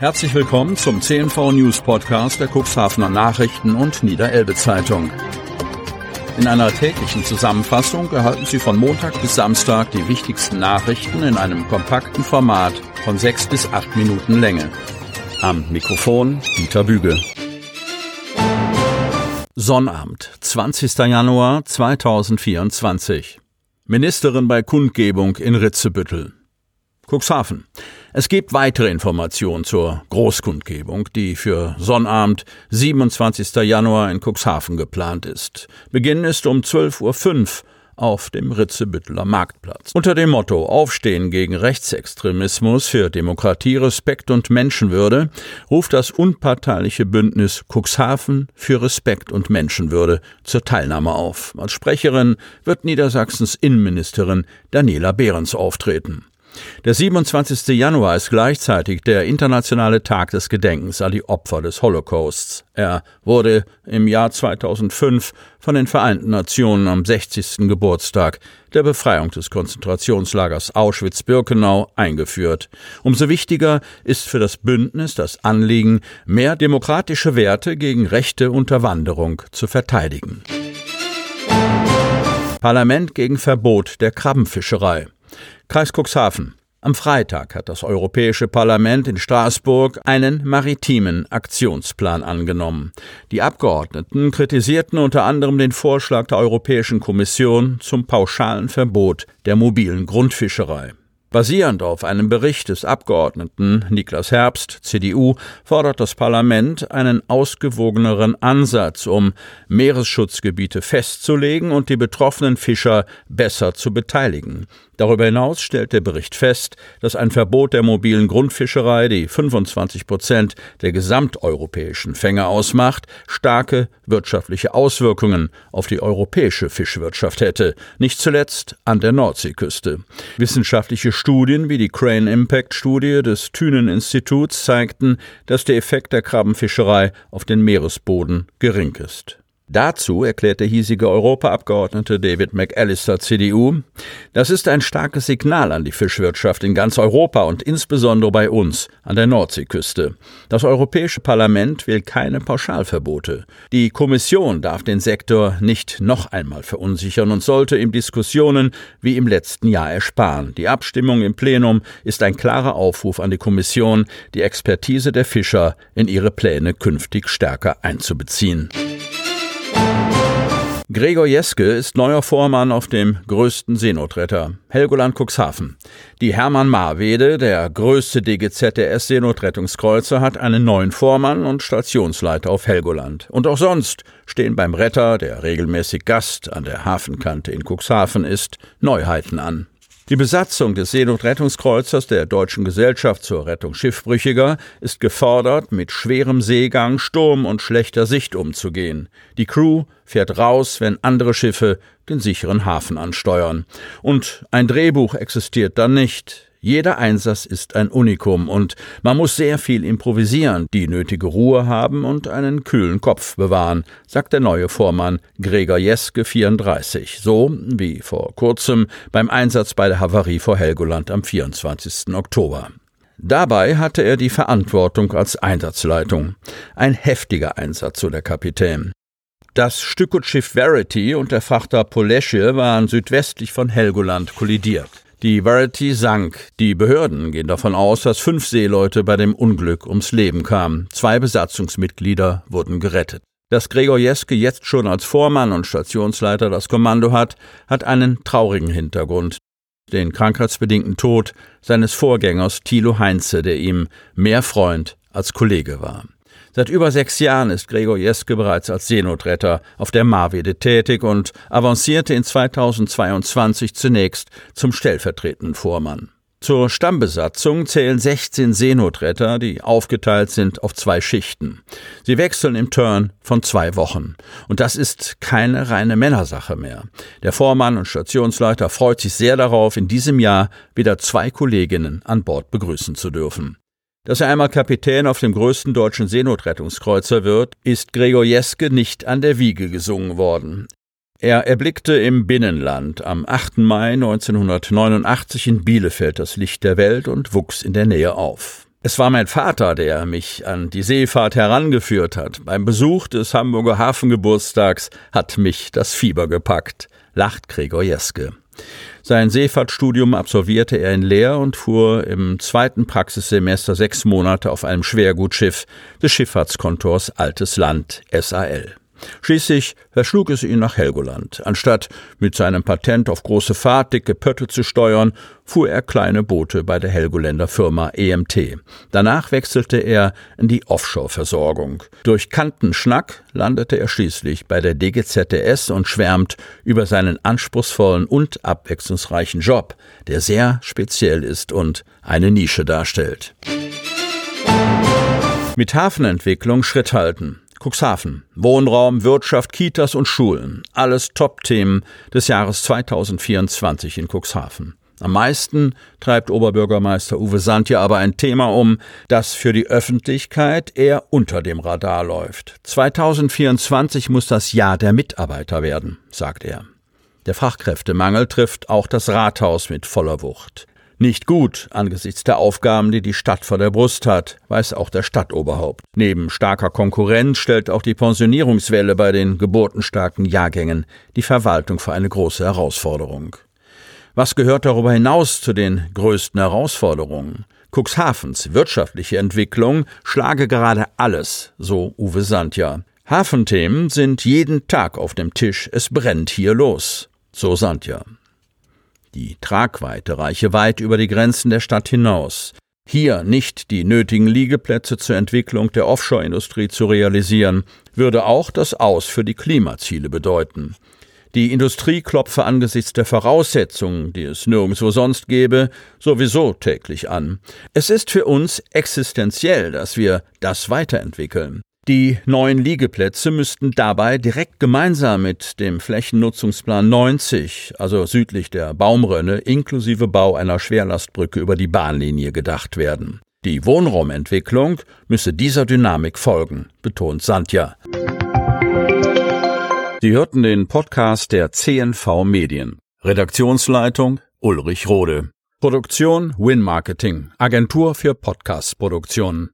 Herzlich willkommen zum CNV News Podcast der Cuxhavener Nachrichten und Niederelbe Zeitung. In einer täglichen Zusammenfassung erhalten Sie von Montag bis Samstag die wichtigsten Nachrichten in einem kompakten Format von sechs bis acht Minuten Länge. Am Mikrofon Dieter Büge. Sonnabend, 20. Januar 2024. Ministerin bei Kundgebung in Ritzebüttel. Cuxhaven. Es gibt weitere Informationen zur Großkundgebung, die für Sonnabend, 27. Januar in Cuxhaven geplant ist. Beginn ist um 12.05 Uhr auf dem Ritzebütteler Marktplatz. Unter dem Motto Aufstehen gegen Rechtsextremismus für Demokratie, Respekt und Menschenwürde ruft das unparteiliche Bündnis Cuxhaven für Respekt und Menschenwürde zur Teilnahme auf. Als Sprecherin wird Niedersachsens Innenministerin Daniela Behrens auftreten. Der 27. Januar ist gleichzeitig der internationale Tag des Gedenkens an die Opfer des Holocausts. Er wurde im Jahr 2005 von den Vereinten Nationen am 60. Geburtstag der Befreiung des Konzentrationslagers Auschwitz-Birkenau eingeführt. Umso wichtiger ist für das Bündnis das Anliegen, mehr demokratische Werte gegen rechte Unterwanderung zu verteidigen. Parlament gegen Verbot der Krabbenfischerei. Kreis Cuxhaven. Am Freitag hat das Europäische Parlament in Straßburg einen maritimen Aktionsplan angenommen. Die Abgeordneten kritisierten unter anderem den Vorschlag der Europäischen Kommission zum pauschalen Verbot der mobilen Grundfischerei. Basierend auf einem Bericht des Abgeordneten Niklas Herbst, CDU, fordert das Parlament einen ausgewogeneren Ansatz, um Meeresschutzgebiete festzulegen und die betroffenen Fischer besser zu beteiligen. Darüber hinaus stellt der Bericht fest, dass ein Verbot der mobilen Grundfischerei, die 25 Prozent der gesamteuropäischen Fänge ausmacht, starke wirtschaftliche Auswirkungen auf die europäische Fischwirtschaft hätte, nicht zuletzt an der Nordseeküste. Wissenschaftliche Studien wie die Crane Impact Studie des Thünen Instituts zeigten, dass der Effekt der Krabbenfischerei auf den Meeresboden gering ist. Dazu erklärt der hiesige Europaabgeordnete David McAllister CDU, das ist ein starkes Signal an die Fischwirtschaft in ganz Europa und insbesondere bei uns an der Nordseeküste. Das Europäische Parlament will keine Pauschalverbote. Die Kommission darf den Sektor nicht noch einmal verunsichern und sollte ihm Diskussionen wie im letzten Jahr ersparen. Die Abstimmung im Plenum ist ein klarer Aufruf an die Kommission, die Expertise der Fischer in ihre Pläne künftig stärker einzubeziehen. Gregor Jeske ist neuer Vormann auf dem größten Seenotretter, Helgoland Cuxhaven. Die Hermann Marwede, der größte DGZRS Seenotrettungskreuzer, hat einen neuen Vormann und Stationsleiter auf Helgoland. Und auch sonst stehen beim Retter, der regelmäßig Gast an der Hafenkante in Cuxhaven ist, Neuheiten an. Die Besatzung des Seenotrettungskreuzers der Deutschen Gesellschaft zur Rettung Schiffbrüchiger ist gefordert, mit schwerem Seegang, Sturm und schlechter Sicht umzugehen. Die Crew fährt raus, wenn andere Schiffe den sicheren Hafen ansteuern. Und ein Drehbuch existiert dann nicht. Jeder Einsatz ist ein Unikum und man muss sehr viel improvisieren, die nötige Ruhe haben und einen kühlen Kopf bewahren, sagt der neue Vormann Gregor Jeske 34, so wie vor kurzem beim Einsatz bei der Havarie vor Helgoland am 24. Oktober. Dabei hatte er die Verantwortung als Einsatzleitung. Ein heftiger Einsatz, so der Kapitän. Das Stückgutschiff Verity und der Frachter Polesche waren südwestlich von Helgoland kollidiert. Die Verity sank. Die Behörden gehen davon aus, dass fünf Seeleute bei dem Unglück ums Leben kamen. Zwei Besatzungsmitglieder wurden gerettet. Dass Gregor Jeske jetzt schon als Vormann und Stationsleiter das Kommando hat, hat einen traurigen Hintergrund. Den krankheitsbedingten Tod seines Vorgängers Thilo Heinze, der ihm mehr Freund als Kollege war. Seit über sechs Jahren ist Gregor Jeske bereits als Seenotretter auf der Marwede tätig und avancierte in 2022 zunächst zum stellvertretenden Vormann. Zur Stammbesatzung zählen 16 Seenotretter, die aufgeteilt sind auf zwei Schichten. Sie wechseln im Turn von zwei Wochen. Und das ist keine reine Männersache mehr. Der Vormann und Stationsleiter freut sich sehr darauf, in diesem Jahr wieder zwei Kolleginnen an Bord begrüßen zu dürfen. Dass er einmal Kapitän auf dem größten deutschen Seenotrettungskreuzer wird, ist Gregor Jeske nicht an der Wiege gesungen worden. Er erblickte im Binnenland am 8. Mai 1989 in Bielefeld das Licht der Welt und wuchs in der Nähe auf. Es war mein Vater, der mich an die Seefahrt herangeführt hat. Beim Besuch des Hamburger Hafengeburtstags hat mich das Fieber gepackt, lacht Gregor Jeske. Sein Seefahrtstudium absolvierte er in Leer und fuhr im zweiten Praxissemester sechs Monate auf einem Schwergutschiff des Schifffahrtskontors Altes Land SAL. Schließlich verschlug es ihn nach Helgoland. Anstatt mit seinem Patent auf große Fahrt dicke Pötte zu steuern, fuhr er kleine Boote bei der Helgoländer Firma EMT. Danach wechselte er in die Offshore-Versorgung. Durch Kantenschnack landete er schließlich bei der DGZS und schwärmt über seinen anspruchsvollen und abwechslungsreichen Job, der sehr speziell ist und eine Nische darstellt. Mit Hafenentwicklung Schritt halten. Cuxhaven. Wohnraum, Wirtschaft, Kitas und Schulen. Alles Top-Themen des Jahres 2024 in Cuxhaven. Am meisten treibt Oberbürgermeister Uwe Sandja aber ein Thema um, das für die Öffentlichkeit eher unter dem Radar läuft. 2024 muss das Jahr der Mitarbeiter werden, sagt er. Der Fachkräftemangel trifft auch das Rathaus mit voller Wucht. Nicht gut angesichts der Aufgaben, die die Stadt vor der Brust hat, weiß auch der Stadtoberhaupt. Neben starker Konkurrenz stellt auch die Pensionierungswelle bei den geburtenstarken Jahrgängen die Verwaltung vor eine große Herausforderung. Was gehört darüber hinaus zu den größten Herausforderungen? Cuxhavens wirtschaftliche Entwicklung schlage gerade alles, so Uwe Sandja. Hafenthemen sind jeden Tag auf dem Tisch, es brennt hier los, so Sandja. Die Tragweite reiche weit über die Grenzen der Stadt hinaus. Hier nicht die nötigen Liegeplätze zur Entwicklung der Offshore-Industrie zu realisieren, würde auch das Aus für die Klimaziele bedeuten. Die Industrie klopfe angesichts der Voraussetzungen, die es nirgendwo sonst gäbe, sowieso täglich an. Es ist für uns existenziell, dass wir das weiterentwickeln. Die neuen Liegeplätze müssten dabei direkt gemeinsam mit dem Flächennutzungsplan 90, also südlich der Baumrönne, inklusive Bau einer Schwerlastbrücke über die Bahnlinie gedacht werden. Die Wohnraumentwicklung müsse dieser Dynamik folgen, betont Sandja. Sie hörten den Podcast der CNV Medien. Redaktionsleitung Ulrich Rode. Produktion Win Marketing, Agentur für Podcast-Produktionen.